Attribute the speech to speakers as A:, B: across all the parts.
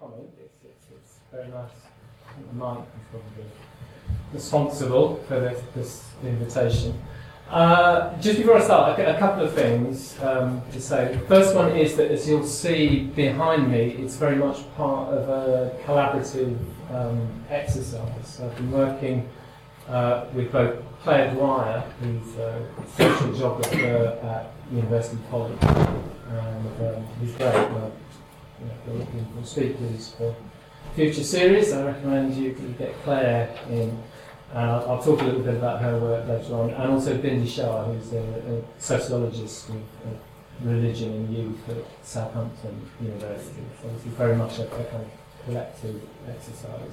A: comment. It's, it's, it's very nice. Mike is probably responsible for this, this invitation. Uh, just before I start, a, a couple of things um, to say. The first one is that, as you'll see behind me, it's very much part of a collaborative um, exercise. I've been working uh, with both Claire Dwyer, who's a social geographer at University College, and um, he's great. Well, you know, we're looking for speakers for future series. I recommend you, get Claire in. Uh, I'll talk a little bit about her work later on, and also Bindi Shah, who's a, a sociologist of, religion and youth at Southampton University. This is very much a, a kind of collective exercise.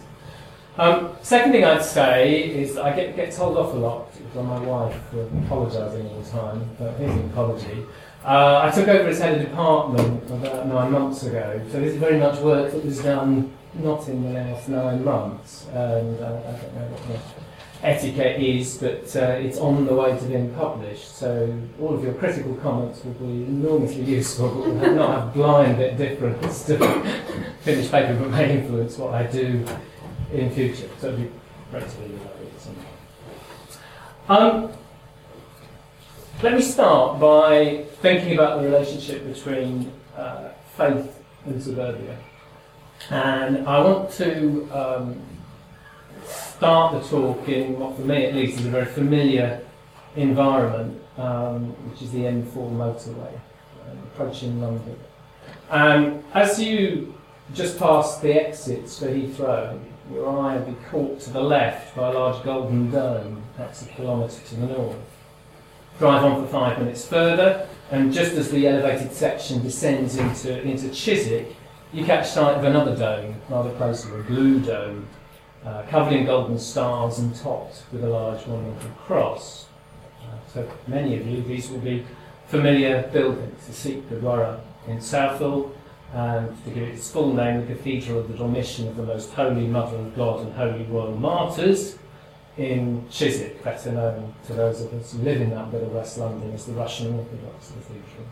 A: Um, second thing I'd say is I get, get told off a lot by my wife for apologising all the time, but here's an apology. Uh, I took over as head of department about nine months ago, so this is very much work that was done not in the last nine months, and uh, I don't know what the etiquette is, but uh, it's on the way to being published, so all of your critical comments will be enormously useful, not have blind bit difference to finished paper, but may influence what I do in future. So it'd be great to leave um, let me start by thinking about the relationship between uh, faith and suburbia. And I want to um, start the talk in what, for me at least, is a very familiar environment, um, which is the M4 motorway, um, approaching London. And as you just pass the exits for Heathrow, your eye will be caught to the left by a large golden dome, perhaps a kilometre to the north. Drive on for five minutes further, and just as the elevated section descends into, into Chiswick, you catch sight of another dome, rather closer, a blue dome, uh, covered in golden stars and topped with a large monumental cross. Uh, so many of you, these will be familiar buildings. The Sikh Gurdwara in Southall, and to give it its full name, the Cathedral of the Dormition of the Most Holy Mother of God and Holy Royal Martyrs in Chiswick, better known to those of us who live in that bit of West London as the Russian Orthodox Cathedral.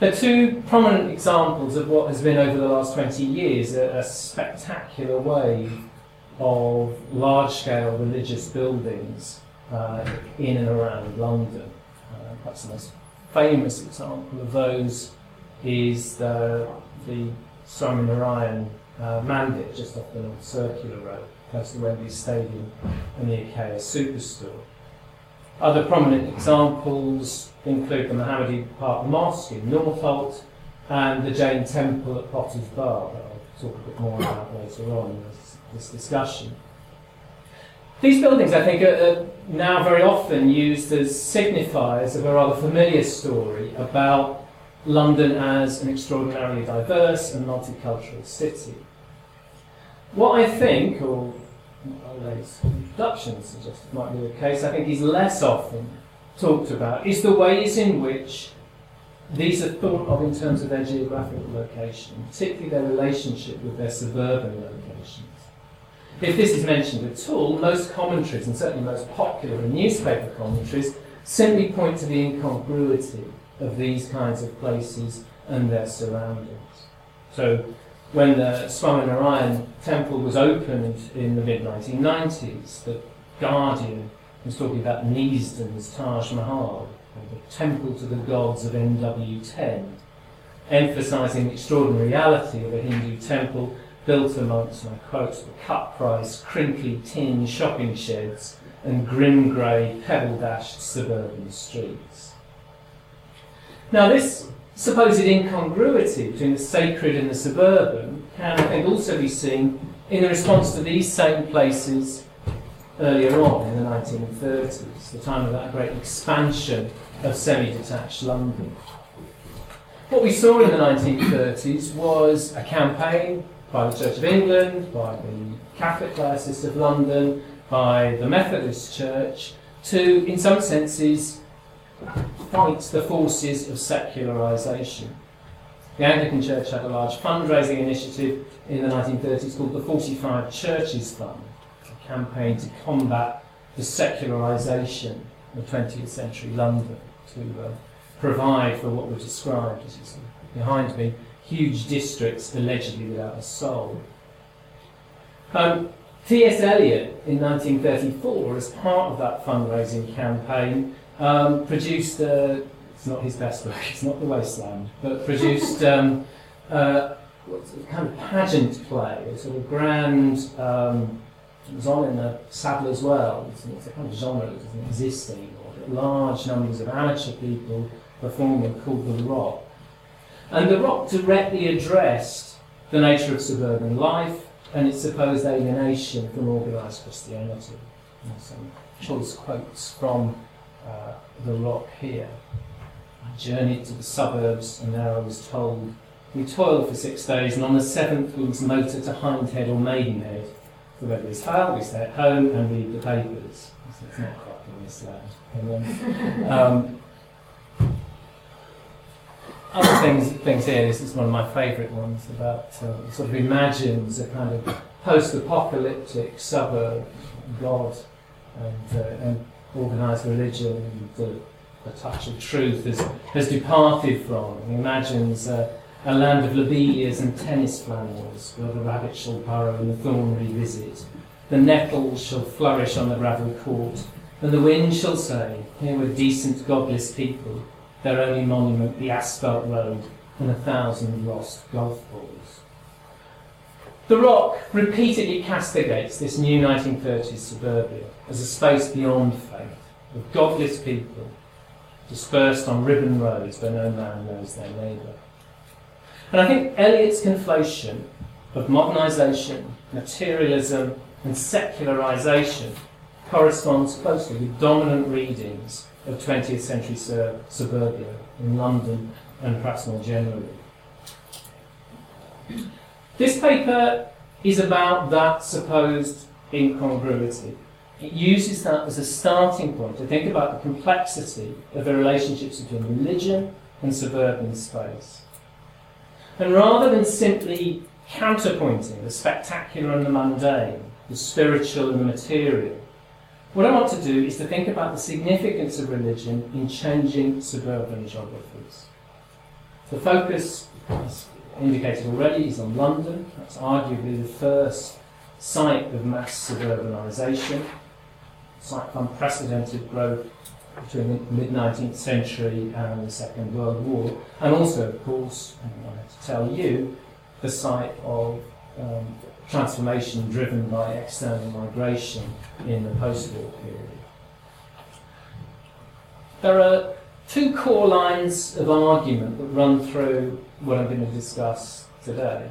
A: They're two prominent examples of what has been over the last 20 years a, a spectacular wave of large scale religious buildings uh, in and around London. Uh, perhaps the most famous example of those is the, the Swami Narayan uh, Mandir just off the North Circular Road, close to Wembley Stadium and the IKEA Superstore. Other prominent examples include the Mohammadi Park Mosque in Northolt and the Jain Temple at Potter's Bar, that I'll talk a bit more about later on in this, this discussion. These buildings, I think, are now very often used as signifiers of a rather familiar story about London as an extraordinarily diverse and multicultural city. What I think, or Ole's introduction suggests might be the case, I think is less often talked about, is the ways in which these are thought of in terms of their geographical location, particularly their relationship with their suburban locations. If this is mentioned at all, most commentaries, and certainly most popular newspaper commentaries, simply point to the incongruity of these kinds of places and their surroundings. So, when the Swaminarayan temple was opened in the mid 1990s, the Guardian was talking about Neasden's Taj Mahal, the temple to the gods of NW10, emphasizing the extraordinary reality of a Hindu temple built amongst, and I quote, the cut price, crinkly tin shopping sheds and grim grey, pebble dashed suburban streets. Now, this supposed incongruity between the sacred and the suburban can, I think, also be seen in the response to these same places earlier on in the 1930s, the time of that great expansion of semi detached London. What we saw in the 1930s was a campaign by the Church of England, by the Catholic Diocese of London, by the Methodist Church, to, in some senses, fight the forces of secularisation. The Anglican Church had a large fundraising initiative in the 1930s called the 45 Churches Fund, a campaign to combat the secularisation of 20th century London, to uh, provide for what were described, as you see behind me, huge districts allegedly without a soul. Um, T.S. Eliot in 1934, as part of that fundraising campaign, um, produced a, it's not his best work, it's not The Wasteland, but produced um, uh, a kind of pageant play, a sort of grand, um, it was on in the Sadler's Wells, it's a kind of genre that doesn't exist anymore, large numbers of amateur people performing called The Rock. And The Rock directly addressed the nature of suburban life and its supposed alienation from organised Christianity. And some choice quotes from uh, The Rock here. I journeyed to the suburbs, and there I was told, we toiled for six days, and on the seventh we was motored to Hindhead or Maidenhead. For whether it's hell, we stay at home and read the papers. So it's not quite in this land. And, um, other things, things here, this is one of my favourite ones about uh, sort of imagines a kind of post-apocalyptic suburb, God and, uh, and organised religion and the, the, touch of truth has, has departed from. He imagines a land of lobelias and tennis flannels, where the rabbit shall burrow and the thorn revisit. The nettles shall flourish on the gravel court, and the wind shall say, Here were decent, godless people, their only monument the asphalt road and a thousand lost golf balls. The Rock repeatedly castigates this new 1930s suburbia as a space beyond faith, of godless people dispersed on ribbon roads where no man knows their neighbour. And I think Eliot's conflation of modernisation, materialism, and secularisation corresponds closely with dominant readings of 20th century sur- suburbia in London and perhaps more generally. This paper is about that supposed incongruity. It uses that as a starting point to think about the complexity of the relationships between religion and suburban space. And rather than simply counterpointing the spectacular and the mundane, the spiritual and the material, what I want to do is to think about the significance of religion in changing suburban geographies. The focus, as indicated already, is on London. That's arguably the first site of mass suburbanisation, site of unprecedented growth between the mid 19th century and the Second World War, and also, of course, I have to tell you, the site of um, transformation driven by external migration in the post-war period. There are two core lines of argument that run through what I'm going to discuss today.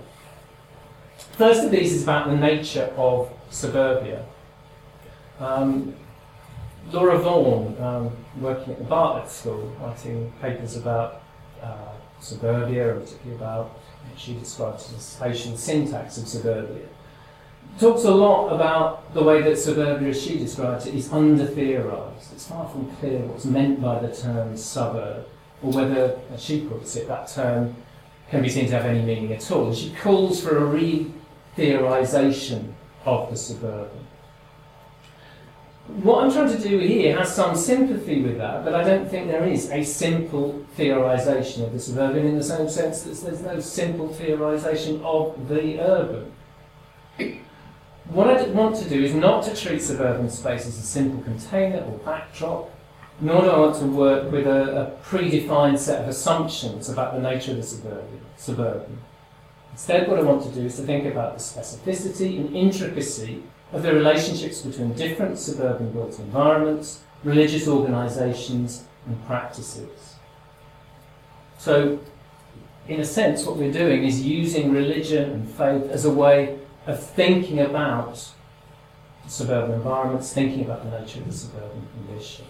A: First of these is about the nature of suburbia. Um, Laura Vaughan, um, working at the Bartlett School, writing papers about uh, suburbia, and particularly about she describes the spatial syntax of suburbia. Talks a lot about the way that suburbia, as she describes it, is under theorised. It's far from clear what's meant by the term suburb, or whether, as she puts it, that term can be seen to have any meaning at all. She calls for a re theorisation of the suburban. What I'm trying to do here has some sympathy with that, but I don't think there is a simple theorisation of the suburban in the same sense that there's no simple theorisation of the urban. What I want to do is not to treat suburban space as a simple container or backdrop, nor do I want to work with a, a predefined set of assumptions about the nature of the suburban. suburban. Instead, what I want to do is to think about the specificity and intricacy of the relationships between different suburban built environments, religious organisations, and practices. So, in a sense, what we're doing is using religion and faith as a way of thinking about suburban environments, thinking about the nature of the suburban condition.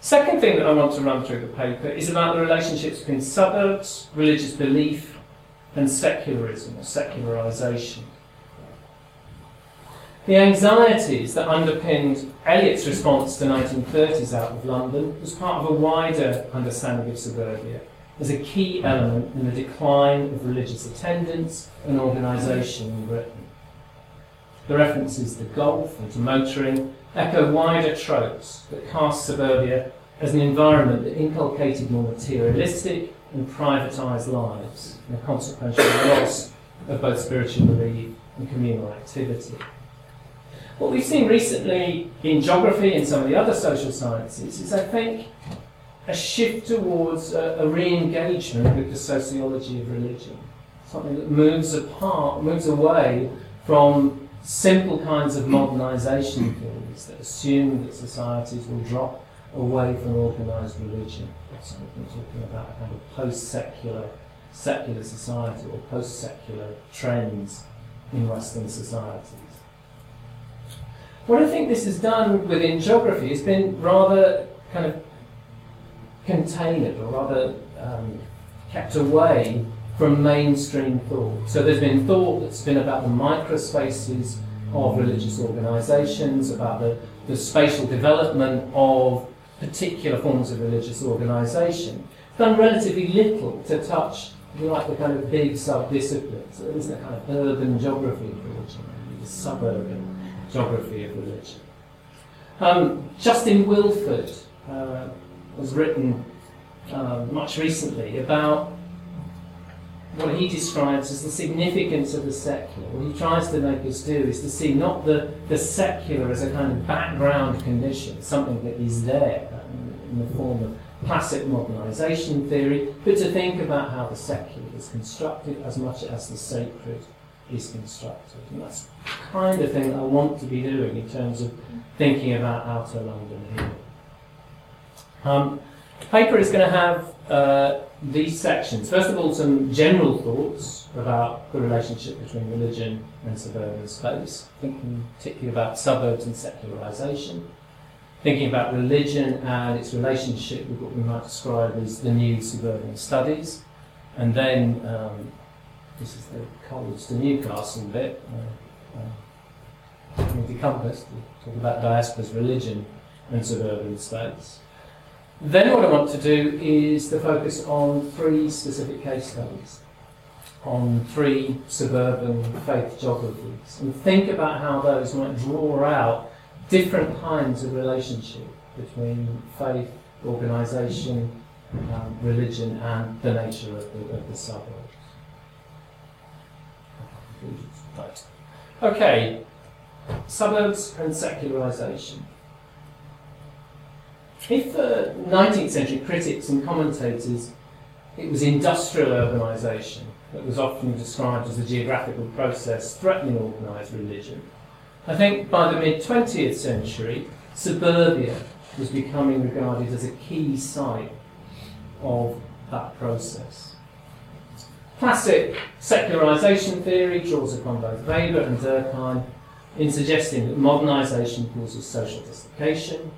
A: Second thing that I want to run through the paper is about the relationships between suburbs, religious belief, and secularism or secularisation. The anxieties that underpinned Eliot's response to 1930s out of London was part of a wider understanding of suburbia as a key element in the decline of religious attendance and organisation in Britain. The references to golf and to motoring echo wider tropes that cast suburbia as an environment that inculcated more materialistic and privatised lives, and a consequential loss of both spiritual belief and communal activity. What we've seen recently in geography and some of the other social sciences is, I think, a shift towards uh, a, a re engagement with the sociology of religion. Something that moves apart, moves away from simple kinds of modernisation theories that assume that societies will drop away from organised religion. So we're talking about a kind of post-secular secular society or post-secular trends in Western societies. What I think this has done within geography has been rather kind of contained or rather um, kept away from mainstream thought. So there's been thought that's been about the microspaces of religious organisations, about the, the spatial development of particular forms of religious organisation. Done relatively little to touch, if you like, the kind of big sub-disciplines. So there isn't a kind of urban geography of religion, the suburban geography of religion. Um, Justin Wilford uh, was written uh, much recently about what he describes as the significance of the secular. What he tries to make us do is to see not the, the secular as a kind of background condition, something that is there in the form of classic modernization theory, but to think about how the secular is constructed as much as the sacred is constructed. And that's the kind of thing I want to be doing in terms of thinking about outer London here. Um, the paper is going to have uh, these sections. First of all, some general thoughts about the relationship between religion and suburban space, thinking particularly about suburbs and secularisation, thinking about religion and its relationship with what we might describe as the new suburban studies, and then um, this is the college to Newcastle bit, uh, uh, Compass, talk about diaspora's religion and suburban space. Then what I want to do is to focus on three specific case studies, on three suburban faith geographies, and think about how those might draw out different kinds of relationship between faith, organisation, um, religion, and the nature of the, of the suburbs. Right. Okay, suburbs and secularisation. If uh, for 19th century critics and commentators it was industrial urbanisation that was often described as a geographical process threatening organised religion, I think by the mid 20th century, suburbia was becoming regarded as a key site of that process. Classic secularisation theory draws upon both Weber and Durkheim in suggesting that modernisation causes social dislocation,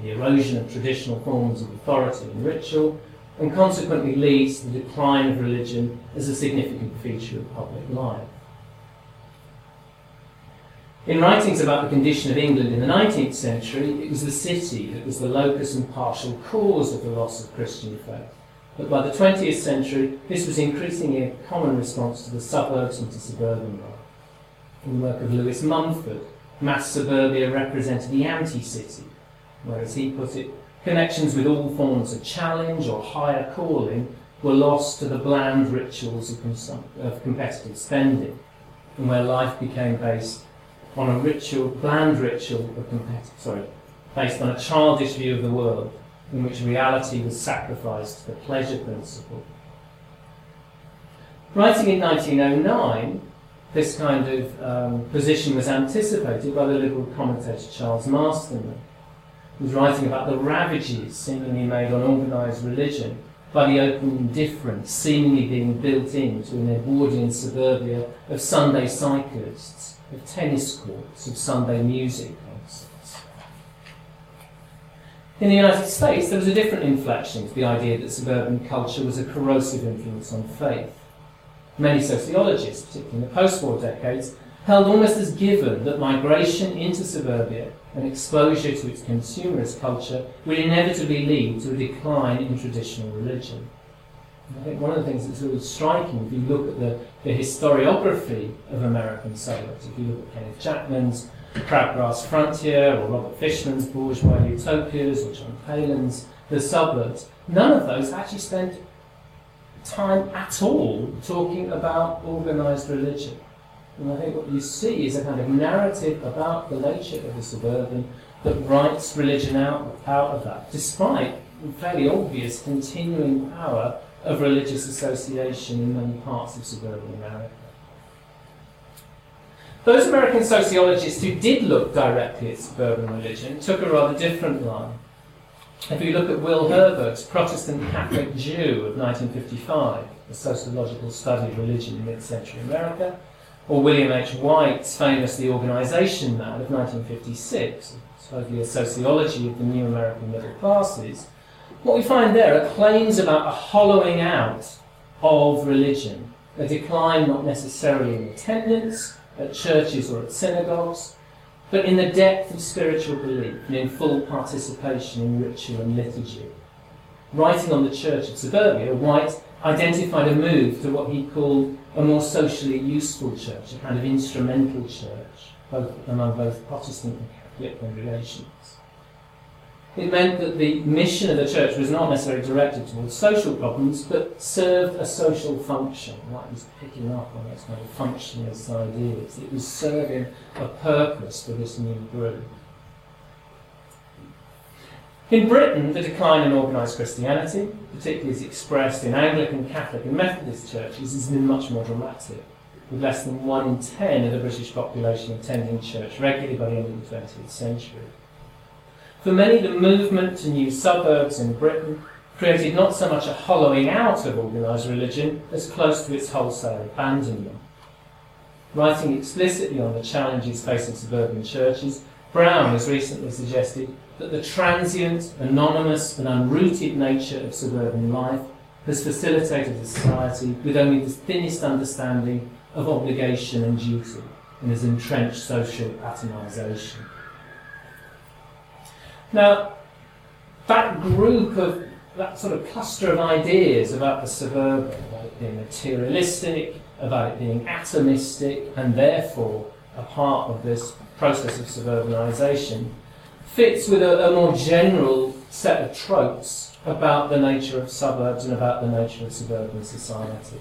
A: the erosion of traditional forms of authority and ritual, and consequently leads to the decline of religion as a significant feature of public life. In writings about the condition of England in the 19th century, it was the city that was the locus and partial cause of the loss of Christian faith. But by the 20th century, this was increasingly a common response to the suburbs and to suburban life. In the work of Lewis Mumford, mass suburbia represented the anti-city, where, as he put it, connections with all forms of challenge or higher calling were lost to the bland rituals of, consum- of competitive spending, and where life became based on a ritual, bland ritual of competitive, sorry, based on a childish view of the world, in which reality was sacrificed to the pleasure principle. Writing in 1909, this kind of um, position was anticipated by the liberal commentator Charles Masterman was writing about the ravages seemingly made on organised religion by the open indifference seemingly being built into an Edwardian suburbia of Sunday cyclists, of tennis courts, of Sunday music concerts. In the United States, there was a different inflection to the idea that suburban culture was a corrosive influence on faith. Many sociologists, particularly in the post-war decades, held almost as given that migration into suburbia and exposure to its consumerist culture will inevitably lead to a decline in traditional religion. And I think one of the things that's really striking, if you look at the, the historiography of American suburbs, if you look at Kenneth Chapman's Crabgrass Frontier, or Robert Fishman's Bourgeois Utopias, or John Palen's The Suburbs, none of those actually spent time at all talking about organised religion. And I think what you see is a kind of narrative about the nature of the suburban that writes religion out, out of that, despite the fairly obvious continuing power of religious association in many parts of suburban America. Those American sociologists who did look directly at suburban religion took a rather different line. If you look at Will Herberg's Protestant Catholic Jew of 1955, a sociological study of religion in mid-century America, or William H. Whyte's famous The Organization Man of 1956, supposedly a sociology of the new American middle classes, what we find there are claims about a hollowing out of religion, a decline not necessarily in attendance at churches or at synagogues, but in the depth of spiritual belief and in full participation in ritual and liturgy. Writing on the Church of Suburbia, Whyte identified a move to what he called a more socially useful church, a kind of instrumental church, both among both Protestant and Catholic congregations. It meant that the mission of the church was not necessarily directed towards social problems, but served a social function. Whyte was picking up on those kind of functionalist ideas. It was serving a purpose for this new group. In Britain, the decline in organised Christianity, particularly as expressed in Anglican, Catholic, and Methodist churches, has been much more dramatic, with less than one in ten of the British population attending church regularly by the end of the 20th century. For many, the movement to new suburbs in Britain created not so much a hollowing out of organised religion as close to its wholesale abandonment. Writing explicitly on the challenges facing suburban churches, Brown has recently suggested that the transient, anonymous, and unrooted nature of suburban life has facilitated a society with only the thinnest understanding of obligation and duty and has entrenched social atomisation. Now, that group of, that sort of cluster of ideas about the suburban, about it being materialistic, about it being atomistic, and therefore a part of this process of suburbanisation, fits with a, a more general set of tropes about the nature of suburbs and about the nature of suburban society.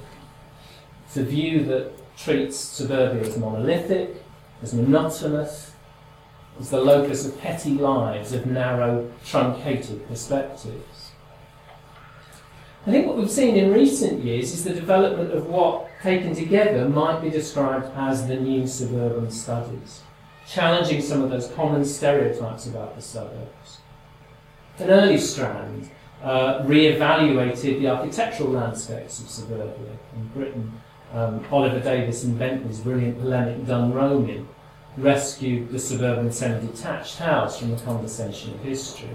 A: It's a view that treats suburbia as monolithic, as monotonous, as the locus of petty lives, of narrow, truncated perspectives. I think what we've seen in recent years is the development of what, taken together, might be described as the new suburban studies, challenging some of those common stereotypes about the suburbs. An early strand uh, re-evaluated the architectural landscapes of suburbia in Britain. Um, Oliver Davis and Bentley's brilliant polemic Dunroamin rescued the suburban semi-detached house from the conversation of history.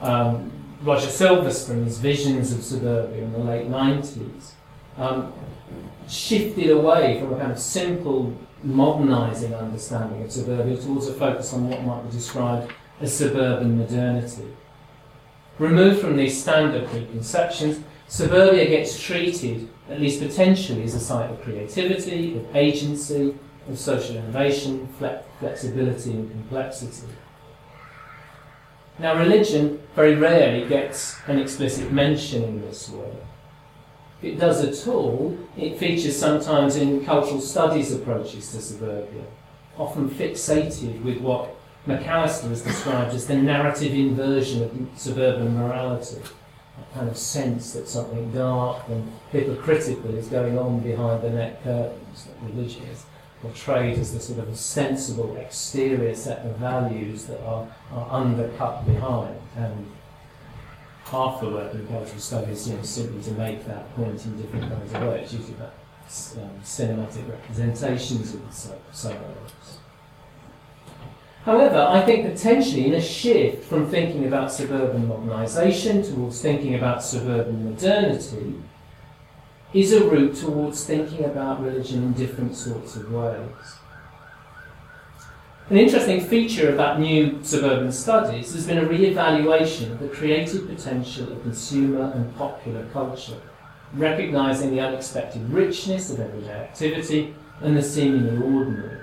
A: Um, Roger Silverstone's visions of suburbia in the late 90s um, shifted away from a kind of simple modernising understanding of suburbia towards a focus on what might be described as suburban modernity. Removed from these standard preconceptions, suburbia gets treated, at least potentially, as a site of creativity, of agency, of social innovation, flexibility, and complexity. Now, religion very rarely gets an explicit mention in this work. If it does at all, it features sometimes in cultural studies approaches to suburbia, often fixated with what McAllister has described as the narrative inversion of suburban morality, a kind of sense that something dark and hypocritical is going on behind the net curtains that religion is portrayed as the sort of sensible exterior set of values that are, are undercut behind. And half the work in cultural studies seems simply to make that point in different kinds of ways, using that um, cinematic representations of the suburbs. However, I think potentially in a shift from thinking about suburban modernisation towards thinking about suburban modernity, is a route towards thinking about religion in different sorts of ways. An interesting feature of that new suburban studies has been a re-evaluation of the creative potential of consumer and popular culture, recognising the unexpected richness of everyday activity and the seemingly ordinary.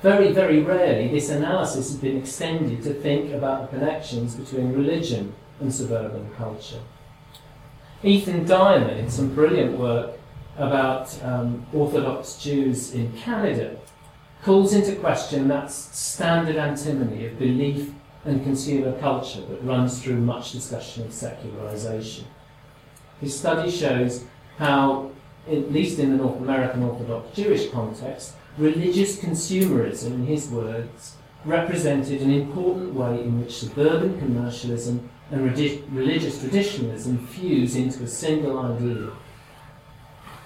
A: Very, very rarely this analysis has been extended to think about the connections between religion and suburban culture. Ethan Diamond, in some brilliant work about um, Orthodox Jews in Canada, calls into question that standard antinomy of belief and consumer culture that runs through much discussion of secularization. His study shows how, at least in the North American Orthodox Jewish context, religious consumerism, in his words, represented an important way in which suburban commercialism and religious traditionalism fuse into a single idea.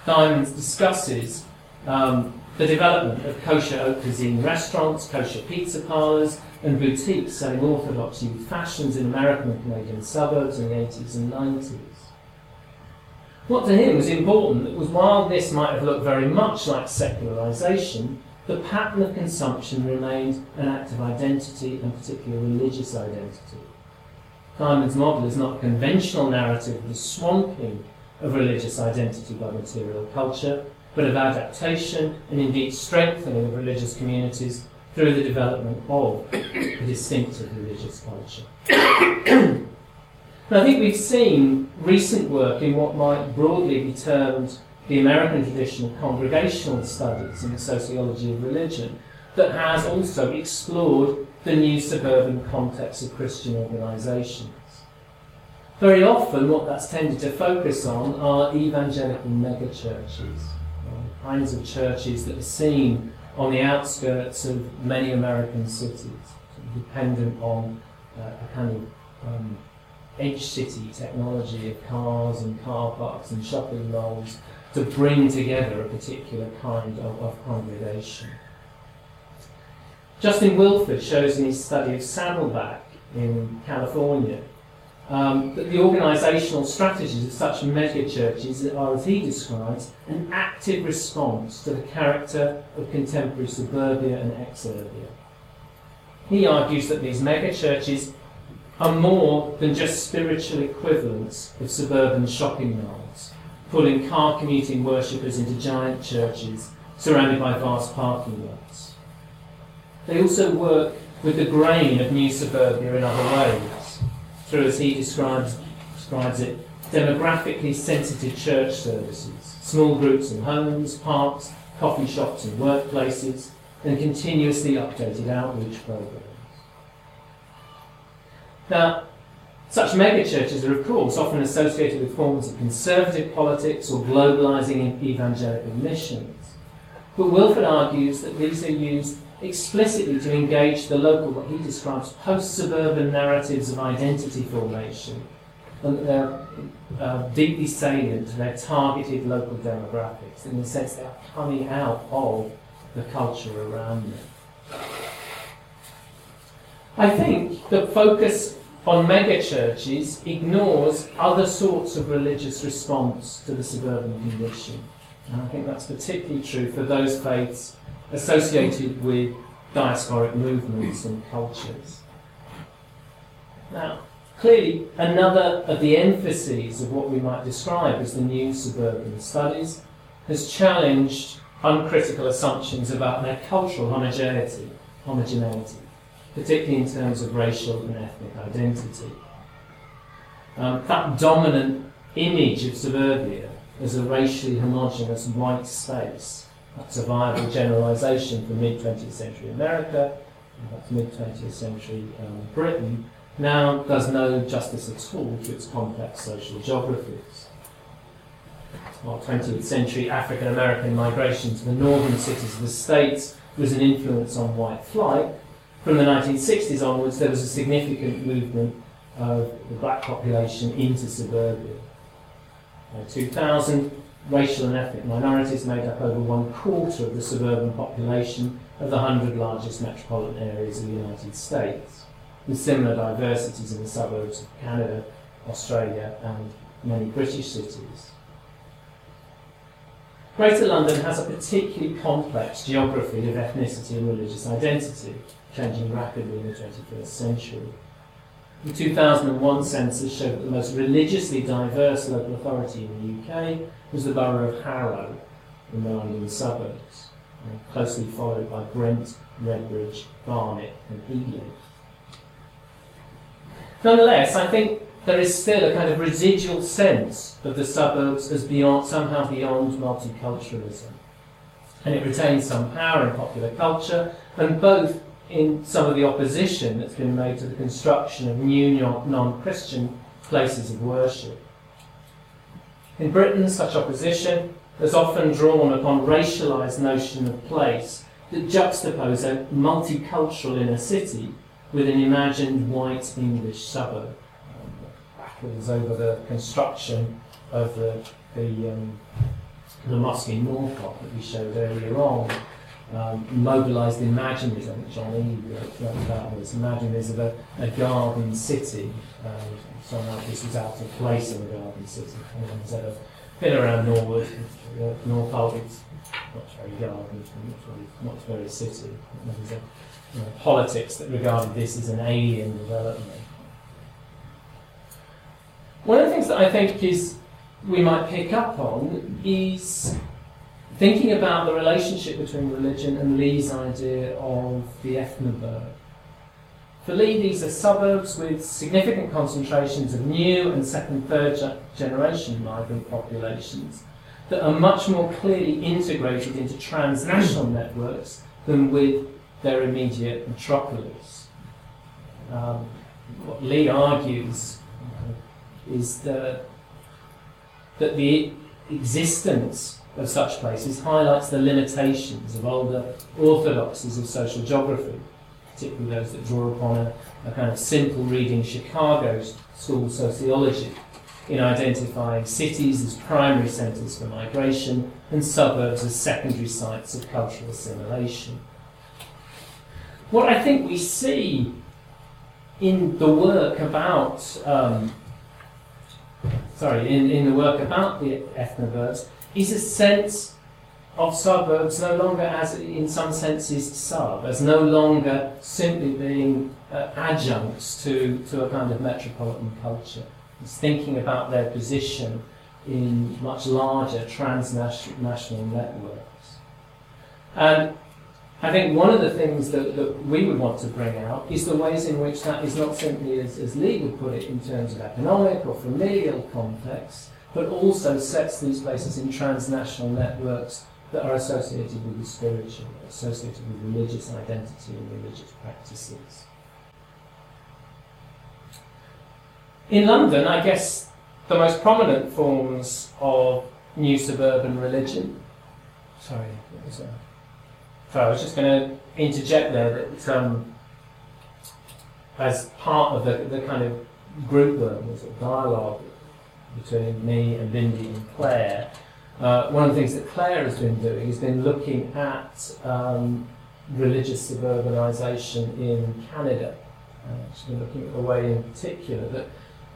A: Diamonds discusses um, the development of kosher haute cuisine restaurants, kosher pizza parlours, and boutiques selling Orthodox youth fashions in American and Canadian suburbs in the 80s and 90s. What to him was important was while this might have looked very much like secularization, the pattern of consumption remained an act of identity and particularly religious identity. Diamond's model is not a conventional narrative of the swamping of religious identity by material culture, but of adaptation and indeed strengthening of religious communities through the development of a distinctive religious culture. and I think we've seen recent work in what might broadly be termed the American tradition of congregational studies in the sociology of religion that has also explored the new suburban context of Christian organisations. Very often, what that's tended to focus on are evangelical megachurches, kinds of churches that are seen on the outskirts of many American cities, dependent on uh, a kind of um, edge city technology of cars and car parks and shopping malls to bring together a particular kind of, of congregation. Justin Wilford shows in his study of Saddleback in California um, that the organisational strategies of such mega churches are, as he describes, an active response to the character of contemporary suburbia and exurbia. He argues that these mega churches are more than just spiritual equivalents of suburban shopping malls, pulling car commuting worshippers into giant churches surrounded by vast parking lots. They also work with the grain of new suburbia in other ways through, as he describes, describes it, demographically sensitive church services, small groups in homes, parks, coffee shops and workplaces, and continuously updated outreach programs. Now, such megachurches are, of course, often associated with forms of conservative politics or globalizing evangelical missions. But Wilford argues that these are used explicitly to engage the local, what he describes, post-suburban narratives of identity formation, and they're uh, deeply salient to their targeted local demographics, in the sense they're coming out of the culture around them. I think the focus on megachurches ignores other sorts of religious response to the suburban condition. And I think that's particularly true for those faiths associated with diasporic movements and cultures. Now, clearly, another of the emphases of what we might describe as the new suburban studies has challenged uncritical assumptions about their cultural homogeneity, homogeneity particularly in terms of racial and ethnic identity. Um, that dominant image of suburbia as a racially homogenous white space a viable generalisation for mid 20th century America, perhaps mid 20th century um, Britain, now does no justice at all to its complex social geographies. While 20th century African American migration to the northern cities of the States was an influence on white flight, from the 1960s onwards there was a significant movement of the black population into suburbia. In 2000, racial and ethnic minorities made up over one quarter of the suburban population of the 100 largest metropolitan areas of the United States, with similar diversities in the suburbs of Canada, Australia, and many British cities. Greater London has a particularly complex geography of ethnicity and religious identity, changing rapidly in the 21st century. The 2001 census showed that the most religiously diverse local authority in the UK was the borough of Harrow in the London suburbs, closely followed by Brent, Redbridge, Barnet, and Ealing. Nonetheless, I think there is still a kind of residual sense of the suburbs as beyond, somehow beyond multiculturalism. And it retains some power in popular culture, and both in some of the opposition that's been made to the construction of new non Christian places of worship. In Britain, such opposition has often drawn upon racialised notion of place that juxtapose a multicultural inner city with an imagined white English suburb. battles over the construction of the, the, um, the mosque in Northolt that we showed earlier on um, mobilised imaginaries. I think John Eade wrote about this. Imaginaries of a, a garden city. Um, somehow this was out of place in a garden city. instead of been around Norwood, uh, Northolt, it's not very garden, not very, not very city. A you know, politics that regarded this as an alien development. One of the things that I think is we might pick up on is thinking about the relationship between religion and Lee's idea of the ethnoburb. For Lee, these are suburbs with significant concentrations of new and second, third generation migrant populations that are much more clearly integrated into transnational networks than with their immediate metropolis. Um, what Lee argues is that, that the existence of such places highlights the limitations of older orthodoxies of social geography, particularly those that draw upon a, a kind of simple reading Chicago school sociology in identifying cities as primary centres for migration and suburbs as secondary sites of cultural assimilation. What I think we see in the work about um, sorry, in, in the work about the ethnoburbs is a sense of suburbs no longer as, in some senses, sub, as no longer simply being uh, adjuncts to, to a kind of metropolitan culture. It's thinking about their position in much larger transnational networks. And I think one of the things that, that we would want to bring out is the ways in which that is not simply, as, as Lee would put it, in terms of economic or familial context, but also sets these places in transnational networks that are associated with the spiritual, associated with religious identity and religious practices. In London, I guess the most prominent forms of new suburban religion. Sorry, what was that? Sorry, I was just going to interject there that um, as part of the, the kind of group work, the dialogue between me and Bindi and Claire. Uh, one of the things that Claire has been doing has been looking at um, religious suburbanisation in Canada. Uh, she's been looking at the way, in particular, that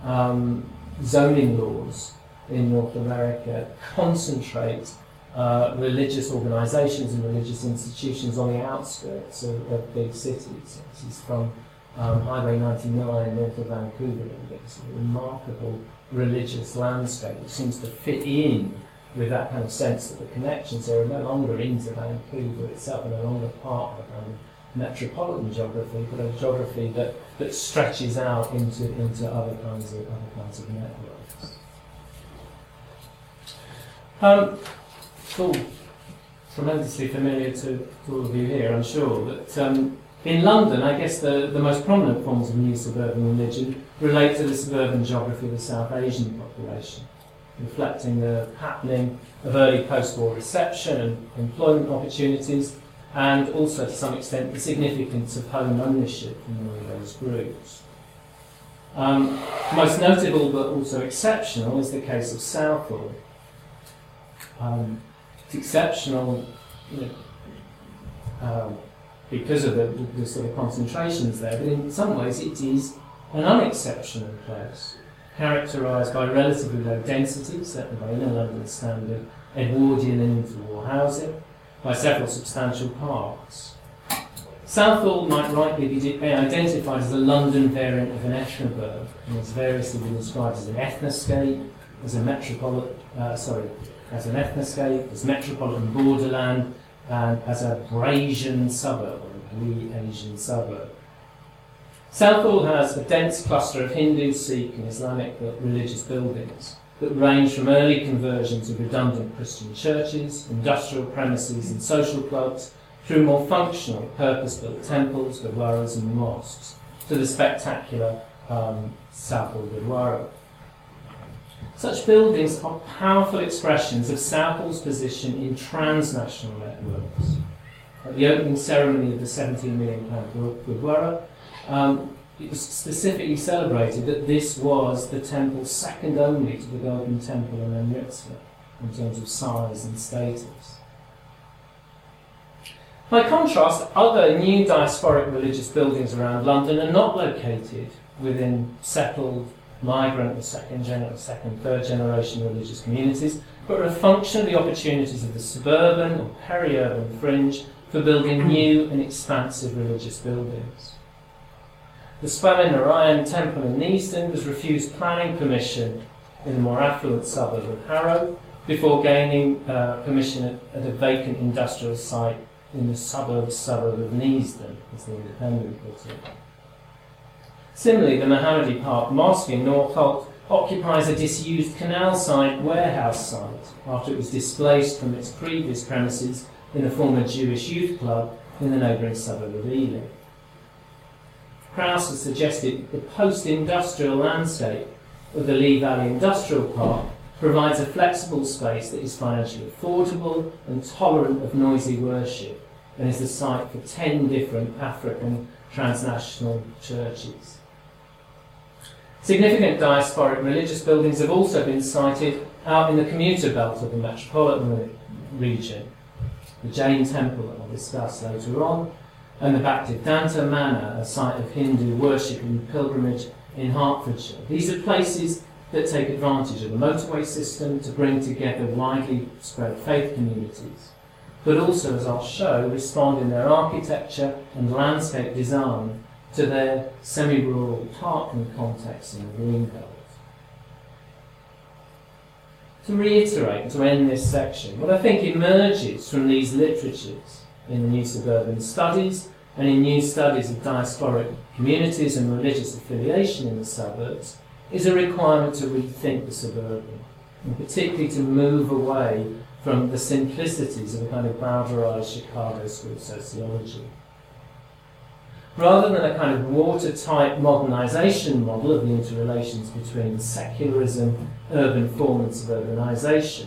A: um, zoning laws in North America concentrate uh, religious organisations and religious institutions on the outskirts of, of big cities. This is from um, Highway 99 north of Vancouver, and it's a remarkable religious landscape that seems to fit in with that kind of sense that the connections there are no longer into Vancouver itself, are no longer part of a of metropolitan geography, but a geography that, that stretches out into, into other kinds of other kinds of networks. Um, all tremendously familiar to, to all of you here, I'm sure, but um, in London, I guess the, the most prominent forms of new suburban religion relate to the suburban geography of the South Asian population, reflecting the happening of early post-war reception and employment opportunities, and also to some extent the significance of home ownership in those groups. Um, most notable but also exceptional is the case of Southall. Um, it's exceptional you know, um, because of the, the, sort of concentrations there, but in some ways it is an unexceptional place, characterised by relatively low density, certainly by inner London standard, Edwardian and interwar housing, by several substantial parks. Southall might rightly be identified as a London variant of an ethnoburb, and has variously been described as an ethnoscape, as a metropolitan, uh, sorry, as an ethnoscape, as metropolitan borderland, and as a Brasian suburb, or a Asian suburb. Southall has a dense cluster of Hindu, Sikh, and Islamic religious buildings that range from early conversions of redundant Christian churches, industrial premises, and social clubs, through more functional, purpose-built temples, gurdwaras, and mosques, to the spectacular um, Southall Gurdwara. Such buildings are powerful expressions of Southall's position in transnational networks. At the opening ceremony of the 17 million pound Gurdwara, um, it was specifically celebrated that this was the temple second only to the Golden Temple in Amritsar in terms of size and status. By contrast, other new diasporic religious buildings around London are not located within settled migrant or second, gener- second, third generation religious communities, but are a function of the opportunities of the suburban or peri-urban fringe for building new and expansive religious buildings. The Swaminarayan Temple in Neasden was refused planning permission in the more affluent suburb of Harrow before gaining uh, permission at, at, a vacant industrial site in the suburb suburb of Neasden, as the Independent puts it. Similarly, the Mohammadi Park Mosque in Northolt occupies a disused canal side warehouse site after it was displaced from its previous premises in a former Jewish youth club in the neighbouring suburb of Ealing. Krauss has suggested the post-industrial landscape of the Lee Valley Industrial Park provides a flexible space that is financially affordable and tolerant of noisy worship and is the site for 10 different African transnational churches. Significant diasporic religious buildings have also been sited out in the commuter belt of the metropolitan region. The Jain temple that I'll discuss later on, and the Bhaktivedanta Manor, a site of Hindu worship and pilgrimage in Hertfordshire. These are places that take advantage of the motorway system to bring together widely spread faith communities, but also, as I'll show, respond in their architecture and landscape design to their semi-rural parkland context in the Greenbelt. To reiterate, to end this section, what I think emerges from these literatures in the New Suburban Studies and in new studies of diasporic communities and religious affiliation in the suburbs is a requirement to rethink the suburban, and particularly to move away from the simplicities of a kind of Bowdlerized Chicago school sociology rather than a kind of watertight modernisation model of the interrelations between secularism, urban form, and suburbanisation,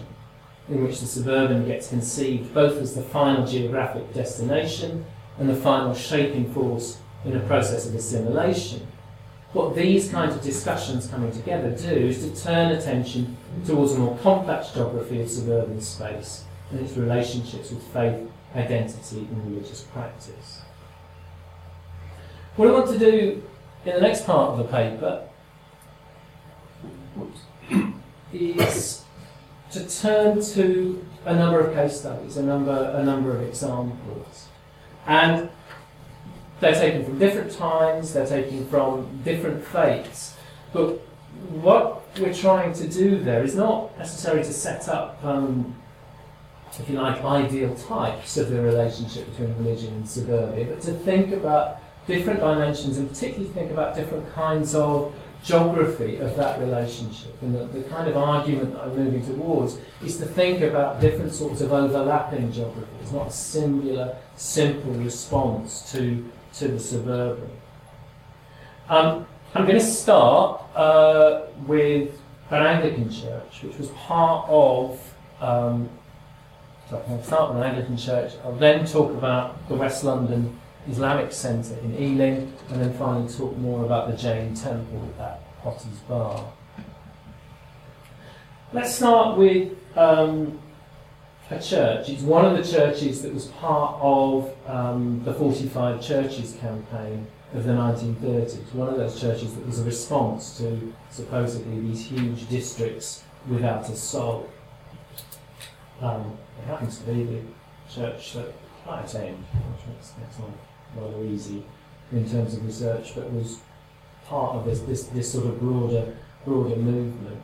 A: in which the suburban gets conceived both as the final geographic destination and the final shaping force in a process of assimilation. What these kinds of discussions coming together do is to turn attention towards a more complex geography of suburban space and its relationships with faith, identity, and religious practice. What I want to do in the next part of the paper is to turn to a number of case studies, a number, a number of examples. And they're taken from different times, they're taken from different faiths. But what we're trying to do there is not necessarily to set up, um, if you like, ideal types of the relationship between religion and suburbia, but to think about different dimensions and particularly think about different kinds of geography of that relationship. And the, the kind of argument that I'm moving towards is to think about different sorts of overlapping geography. It's not a singular, simple response to, to the suburban. Um, I'm going to start uh, with an Anglican church, which was part of. Um, so I'll start with an Anglican church. I'll then talk about the West London Islamic Centre in Ealing, and then finally talk more about the Jain Temple at Potter's Bar. Let's start with um, a church. It's one of the churches that was part of um, the 45 Churches campaign of the 1930s. One of those churches that was a response to supposedly these huge districts without a soul. Um, it happens to be the church that I attend, which makes easy in terms of research, but was part of this, this, this sort of broader, broader movement.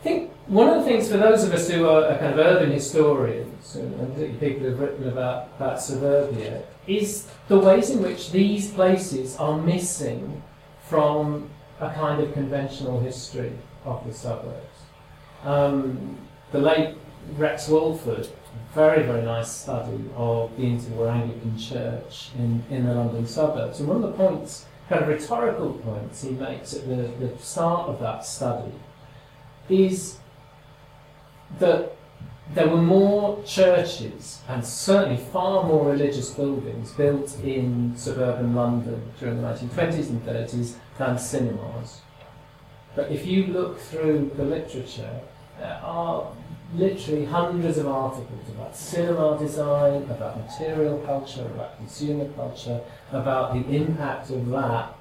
A: I think one of the things for those of us who are kind of urban historians, and particularly people who have written about, about suburbia, is the ways in which these places are missing from a kind of conventional history of the suburbs. Um, the late Rex Walford, very, very nice study of the interwar Anglican Church in, in the London suburbs. And one of the points, kind of rhetorical points he makes at the, the start of that study is that there were more churches and certainly far more religious buildings built in suburban London during the 1920s and 30s than cinemas. But if you look through the literature, there are literally hundreds of articles about cinema design, about material culture, about consumer culture, about the impact of that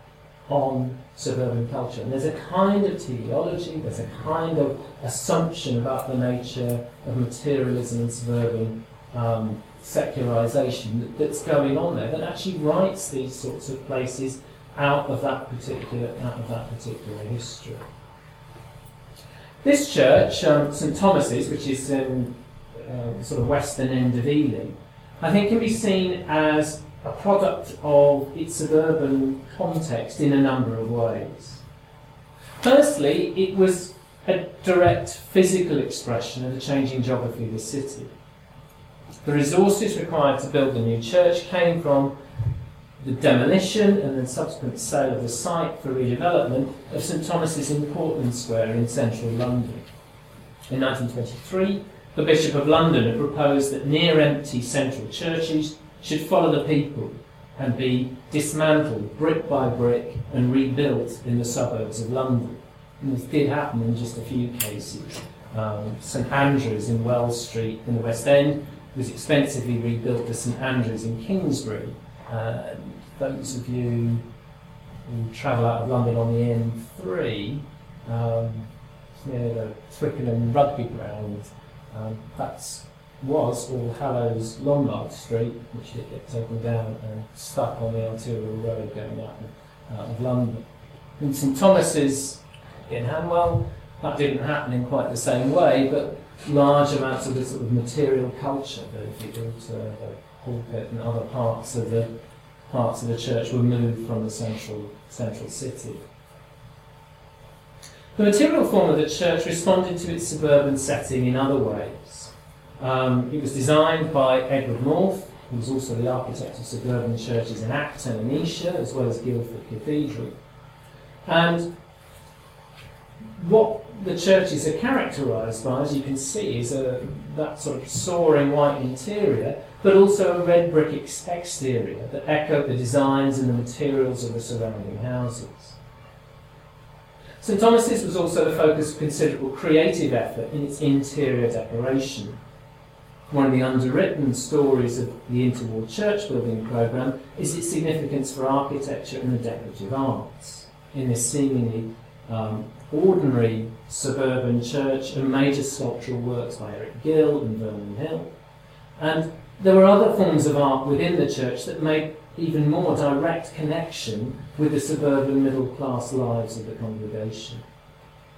A: on suburban culture. And there's a kind of teleology, there's a kind of assumption about the nature of materialism and suburban um, secularization that, that's going on there that actually writes these sorts of places out of that particular out of that particular history. This church, um, St Thomas's, which is in uh, sort of western end of Ealing, I think can be seen as a product of its suburban context in a number of ways. Firstly, it was a direct physical expression of the changing geography of the city. The resources required to build the new church came from the demolition and then subsequent sale of the site for redevelopment of St Thomas's in Portman Square in central London. In 1923, the Bishop of London had proposed that near empty central churches should follow the people and be dismantled brick by brick and rebuilt in the suburbs of London. And this did happen in just a few cases. Um, St Andrews in Wells Street in the West End was expensively rebuilt as St Andrews in Kingsbury. Uh, those of you who travel out of London on the M3, um, near the Twickenham rugby ground, um, that's was All Hallows Lombard Street, which did get taken down and stuck on the arterial road going out of, out of London. In St Thomas's in Hanwell, that didn't happen in quite the same way, but large amounts of the sort of material culture, the, the altar, the pulpit, and other parts of the parts of the church were moved from the central central city. The material form of the church responded to its suburban setting in other ways. Um, it was designed by Edward Maufe, who was also the architect of suburban churches in Acton and Esher, as well as Guildford Cathedral. And what the churches are characterised by, as you can see, is a, that sort of soaring white interior, but also a red brick ex- exterior that echoed the designs and the materials of the surrounding houses. St Thomas's was also the focus of considerable creative effort in its interior decoration. One of the underwritten stories of the interwar church building programme is its significance for architecture and the decorative arts. In this seemingly um, ordinary suburban church and major sculptural works by Eric Gill and Vernon Hill. And there were other forms of art within the church that made even more direct connection with the suburban middle class lives of the congregation.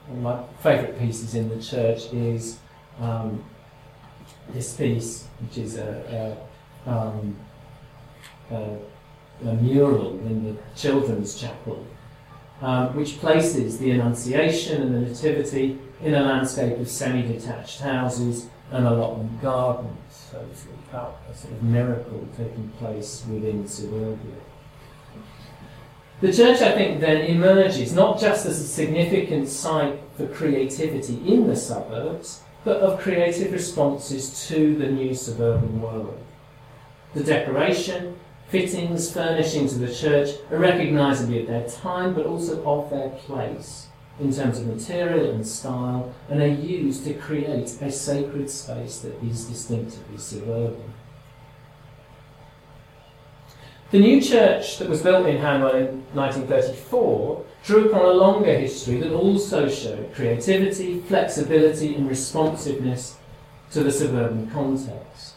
A: One of my favourite pieces in the church is um, this piece, which is a, a, um, a, a mural in the children's chapel, um, which places the Annunciation and the Nativity in a landscape of semi-detached houses and allotment gardens. So about a sort of miracle taking place within suburbia. The church, I think, then emerges not just as a significant site for creativity in the suburbs, but of creative responses to the new suburban world. The decoration, fittings, furnishings of the church are recognisably of their time, but also of their place in terms of material and style, and are used to create a sacred space that is distinctively suburban. The new church that was built in Hanwell in 1934 drew upon a longer history that also showed creativity, flexibility, and responsiveness to the suburban context.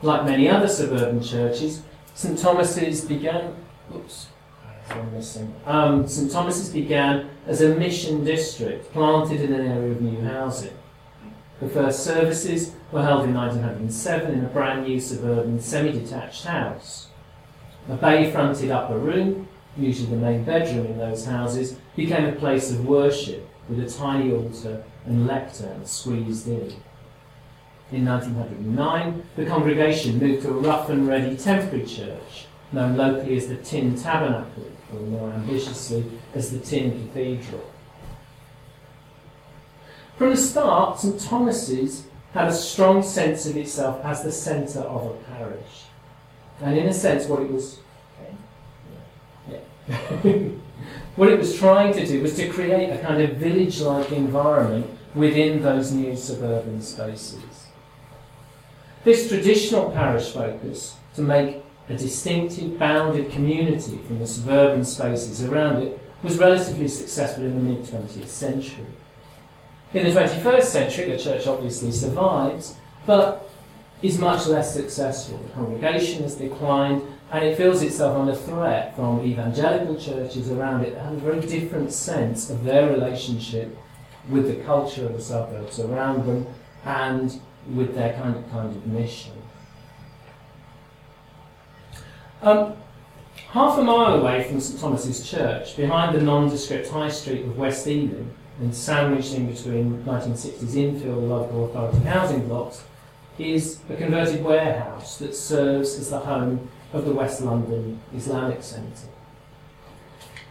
A: Like many other suburban churches, St Thomas's began. Oops, Um, St Thomas's began as a mission district planted in an area of new housing. The first services were held in 1907 in a brand new suburban semi-detached house. A bay-fronted upper room, usually the main bedroom in those houses, became a place of worship with a tiny altar and lectern squeezed in. In 1909, the congregation moved to a rough and ready temporary church, known locally as the Tin Tabernacle, or more ambitiously as the Tin Cathedral. From the start, St Thomas's had a strong sense of itself as the centre of a parish. And in a sense, what it was. Okay. Yeah. what it was trying to do was to create a kind of village like environment within those new suburban spaces. This traditional parish focus to make a distinctive bounded community from the suburban spaces around it was relatively successful in the mid 20th century. In the 21st century, the church obviously survives, but is much less successful. The congregation has declined, and it feels itself under threat from evangelical churches around it that have a very different sense of their relationship with the culture of the suburbs around them and with their kind of, kind of mission. Um, half a mile away from St Thomas's Church, behind the nondescript high street of West Ealing, and sandwiched in between 1960s infill and local authority housing blocks, is a converted warehouse that serves as the home of the West London Islamic Centre.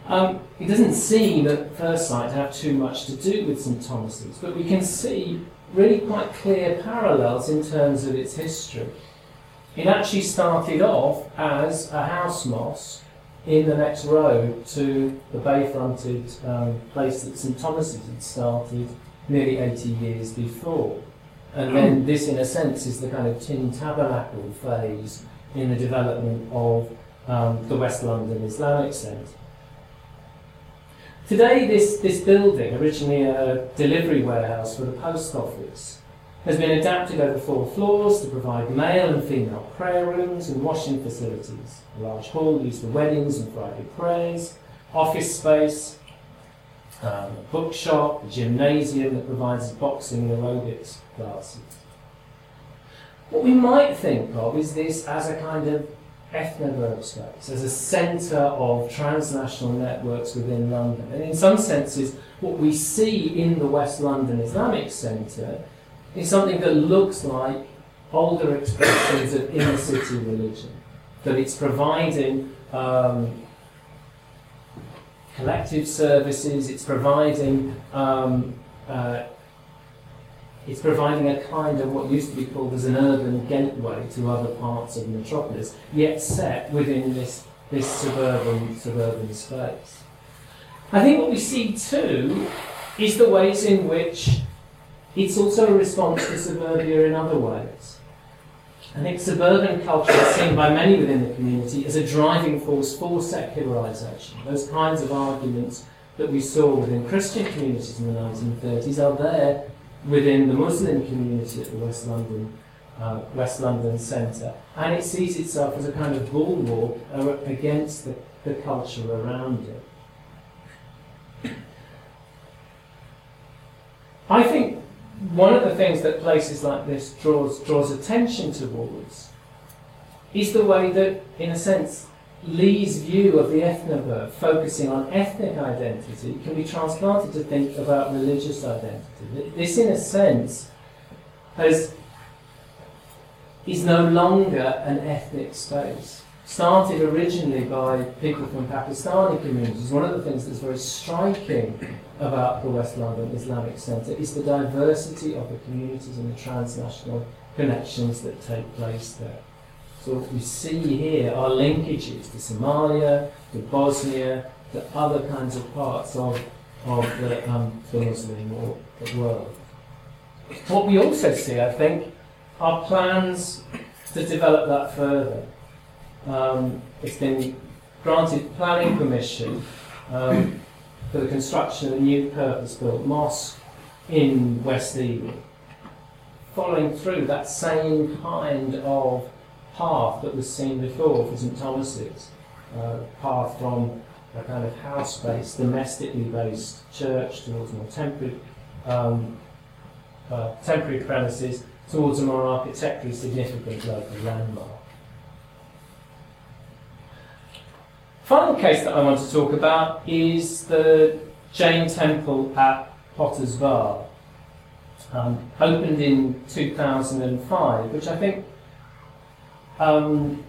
A: Um, it doesn't seem at first sight to have too much to do with St Thomas's, but we can see really quite clear parallels in terms of its history. It actually started off as a house mosque in the next road to the bay-fronted um, place that St Thomas's had started nearly 80 years before. And then this, in a sense, is the kind of tin tabernacle phase in the development of um, the West London Islamic Centre. Today, this, this building, originally a delivery warehouse for the post office, has been adapted over four floors to provide male and female prayer rooms and washing facilities, a large hall used for weddings and Friday prayers, office space, um, a bookshop, a gymnasium that provides boxing and aerobics classes. What we might think of is this as a kind of ethnoburb space, as a centre of transnational networks within London. And in some senses, what we see in the West London Islamic Centre is something that looks like older expressions of inner city religion. That it's providing um, collective services, it's providing um, uh, it's providing a kind of what used to be called as an urban gateway to other parts of the metropolis, yet set within this, this suburban, suburban space. I think what we see too is the ways in which it's also a response to suburbia in other ways. I think suburban culture is seen by many within the community as a driving force for secularisation. Those kinds of arguments that we saw within Christian communities in the 1930s are there within the Muslim community at the West London uh, West London Centre, and it sees itself as a kind of bulwark against the, the culture around it. I think one of the things that places like this draws draws attention towards is the way that, in a sense, Li's view of the ethnoburb, focusing on ethnic identity, can be transplanted to think about religious identity. This, in a sense, has, is no longer an ethnic space. Started originally by people from Pakistani communities. One of the things that's very striking about the West London Islamic Centre is the diversity of the communities and the transnational connections that take place there. So what we see here are linkages to Somalia, to Bosnia, to other kinds of parts of, of the, um, the Muslim world. What we also see, I think, are plans to develop that further. Um, it's been granted planning permission um, for the construction of a new purpose-built mosque in West Ealing, following through that same kind of path that was seen before for St Thomas's, uh, path from a kind of house-based, domestically based church towards more temporary um, uh, temporary premises towards a more architecturally significant local landmark. Final case that I want to talk about is the Jain Temple at Potter's Bar, um, opened in 2005, which I think um,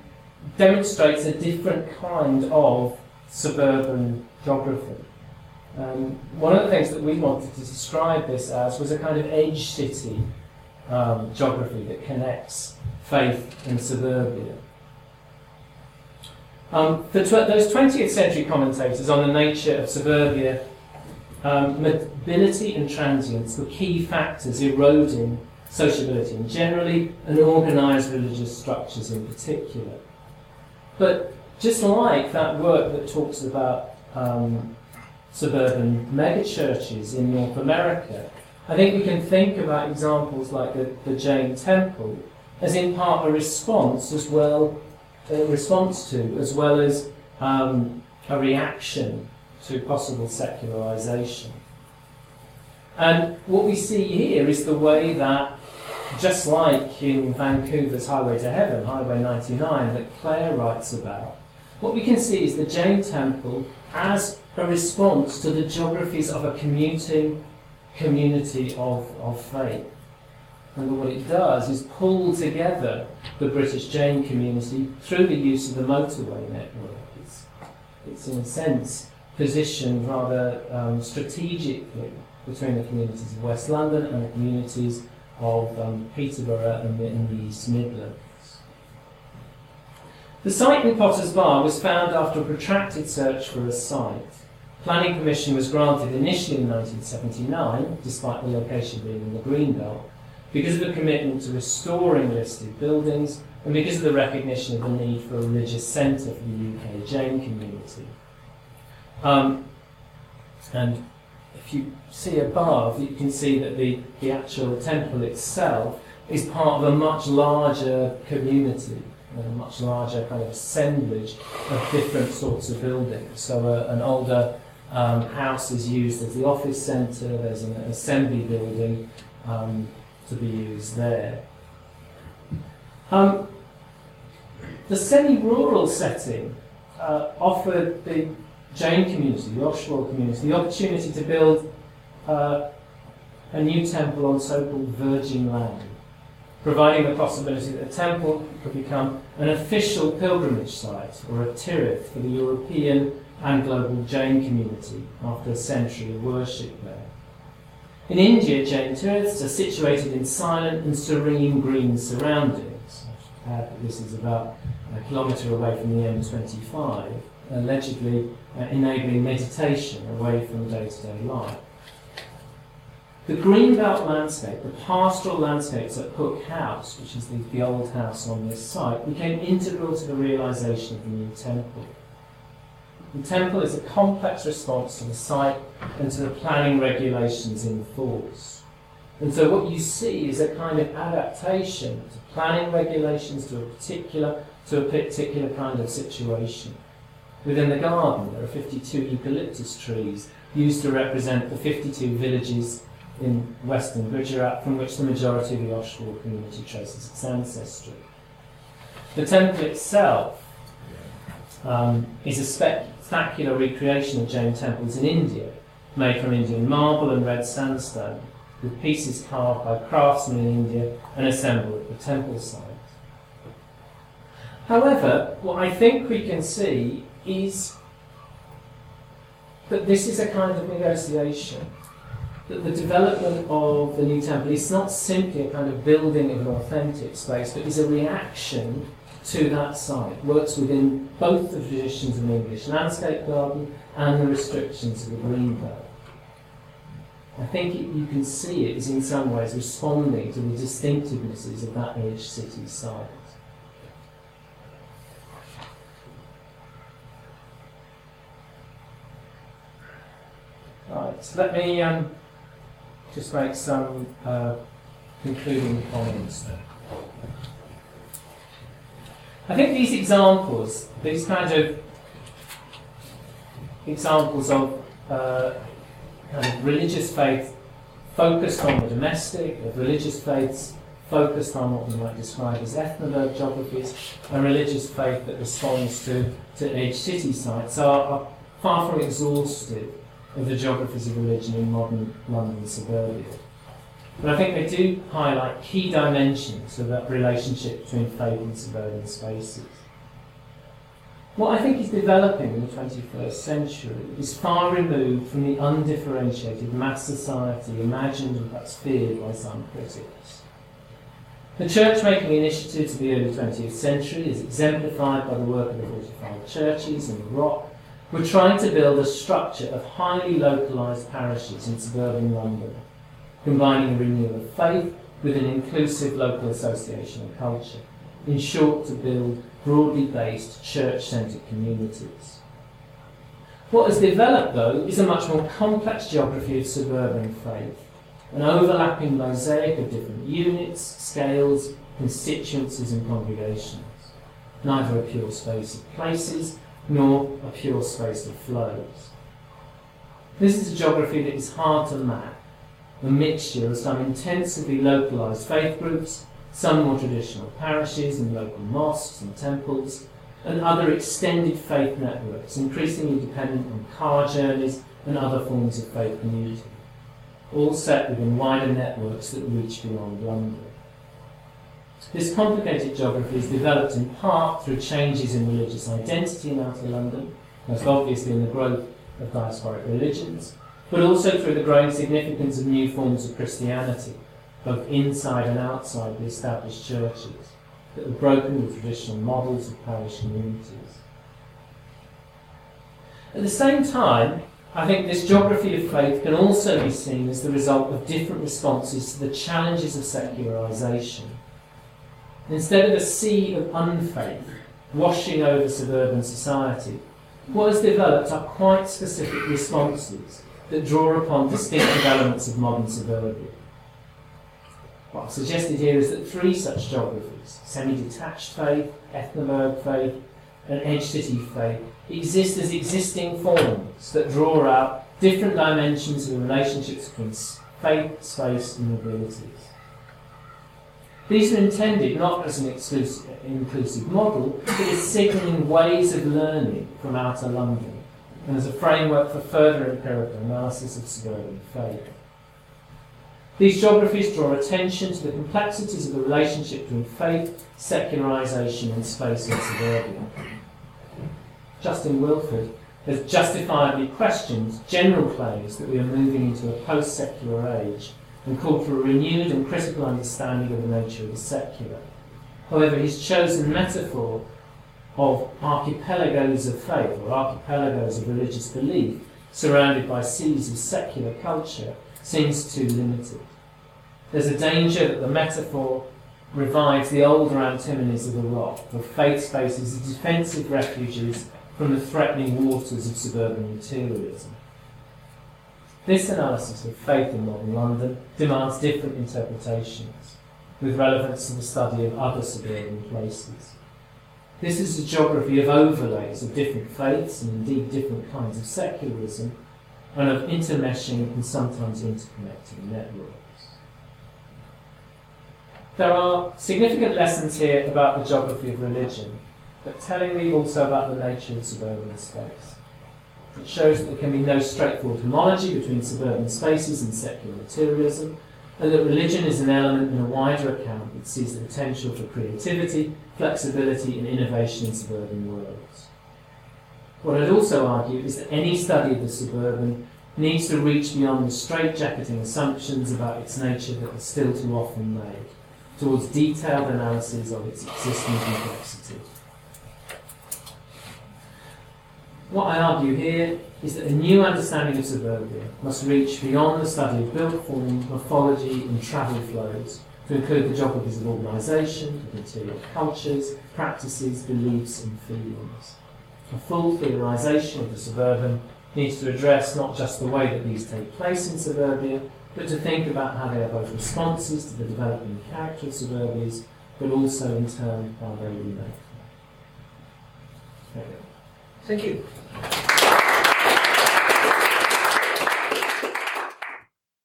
A: demonstrates a different kind of suburban geography. Um, one of the things that we wanted to describe this as was a kind of edge city um, geography that connects faith and suburbia. Um, tw- those 20th century commentators on the nature of suburbia, um, mobility and transience were key factors eroding sociability and generally and organised religious structures in particular. But just like that work that talks about um, suburban megachurches in North America, I think we can think about examples like the, the Jain Temple as in part a response as well, a response to, as well as um, a reaction to possible secularization. And what we see here is the way that, just like in Vancouver's Highway to Heaven, Highway 99, that Claire writes about, what we can see is the Jain Temple as a response to the geographies of a commuting community of, of faith. And what it does is pull together the British Jain community through the use of the motorway network. It's, it's in a sense positioned rather um, strategically between the communities of West London and the communities of um, Peterborough and the, and the East Midlands. The site in Potter's Bar was found after a protracted search for a site. Planning permission was granted initially in 1979, despite the location being in the Greenbelt, because of a commitment to restoring listed buildings and because of the recognition of the need for a religious centre for the UK Jain community. Um, and if you see above, you can see that the, the actual temple itself is part of a much larger community, a much larger kind of assemblage of different sorts of buildings. So uh, an older um, house is used as the office centre, there's an assembly building um, to be used there. Um, the semi-rural setting uh, offered the Jain community, the Oshwal community, the opportunity to build uh, a new temple on so-called virgin land, providing the possibility that the temple could become an official pilgrimage site or a tirith for the European and global Jain community after a century of worship there. In India, Jain tiriths are situated in silent and serene green surroundings. That this is about a kilometre away from the M25, allegedly uh, enabling meditation away from day-to-day life. The Greenbelt landscape, the pastoral landscapes at Hook House, which is the, the old house on this site, became integral to the realisation of the new temple. The temple is a complex response to the site and to the planning regulations in force. And so what you see is a kind of adaptation to planning regulations to a particular to a particular kind of situation. Within the garden there are 52 eucalyptus trees used to represent the 52 villages in western Gujarat from which the majority of the Oshwal community traces its ancestry. The temple itself um, is a spectacular recreation of Jain temples in India, made from Indian marble and red sandstone, with pieces carved by craftsmen in India and assembled at the temple site. However, what I think we can see is that this is a kind of negotiation that the development of the new temple is not simply a kind of building of an authentic space, but is a reaction to that site, works within both the traditions of the English landscape garden and the restrictions of the green belt. I think it, you can see it is in some ways responding to the distinctivenesses of that edge city site. Right, so let me um, just make some uh, concluding comments then. I think these examples, these kind of examples of uh, kind of religious faith focused on the domestic, of religious faiths, focused on what we might describe as ethnoburb geographies, a religious faith that responds to, to edge city sites are, are far from exhaustive of the geographies of religion in modern London suburbia. But I think they do highlight key dimensions of that relationship between faith and suburban spaces. What I think is developing in the 21st century is far removed from the undifferentiated mass society imagined and perhaps feared by some critics. The church-making initiatives of the early 20th century, as exemplified by the work of the 45 churches the Rock, were trying to build a structure of highly localised parishes in suburban London, combining a renewal of faith with an inclusive local association and culture. In short, to build broadly based church centred communities. What has developed, though, is a much more complex geography of suburban faith, an overlapping mosaic of different units, scales, constituencies, and congregations. Neither a pure space of places nor a pure space of flows. This is a geography that is hard to map, a mixture of some intensively localised faith groups some more traditional parishes and local mosques and temples, and other extended faith networks, increasingly dependent on car journeys and other forms of faith community, all set within wider networks that reach beyond London. This complicated geography is developed in part through changes in religious identity in outer London, most obviously in the growth of diasporic religions, but also through the growing significance of new forms of Christianity, both inside and outside the established churches, that have broken the traditional models of parish communities. At the same time, I think this geography of faith can also be seen as the result of different responses to the challenges of secularisation. Instead of a sea of unfaith washing over suburban society, what has developed are quite specific responses that draw upon distinctive elements of modern suburbia. What I've suggested here is that three such geographies, semi-detached faith, ethnoburb faith, and edge city faith, exist as existing forms that draw out different dimensions of the relationships between faith, space, and mobilities. These are intended not as an exclusive, inclusive model, but as signalling ways of learning from outer London, and as a framework for further empirical analysis of suburban faith. These geographies draw attention to the complexities of the relationship between faith, secularisation, and space in suburbia. Justin Wilford has justifiably questioned general claims that we are moving into a post secular age and called for a renewed and critical understanding of the nature of the secular. However, his chosen metaphor of archipelagos of faith or archipelagos of religious belief surrounded by seas of secular culture seems too limited. There's a danger that the metaphor revives the older antinomies of the rock, for faith spaces as defensive refuges from the threatening waters of suburban materialism. This analysis of faith in modern London demands different interpretations, with relevance to the study of other suburban places. This is a geography of overlays of different faiths and indeed different kinds of secularism and of intermeshing and sometimes interconnecting networks. There are significant lessons here about the geography of religion, but tellingly also about the nature of suburban space. It shows that there can be no straightforward homology between suburban spaces and secular materialism, and that religion is an element in a wider account that sees the potential for creativity, flexibility, and innovation in suburban worlds. What I'd also argue is that any study of the suburban needs to reach beyond the straitjacketing assumptions about its nature that are still too often made, towards detailed analysis of its existing complexity. What I argue here is that a new understanding of suburbia must reach beyond the study of built form, morphology, and travel flows to include the geographies of organisation, material cultures, practices, beliefs, and feelings. A full theorisation of the suburban needs to address not just the way that these take place in suburbia, but to think about how they are both responses to the developing character of suburbias, but also in turn how they remake
B: Thank you.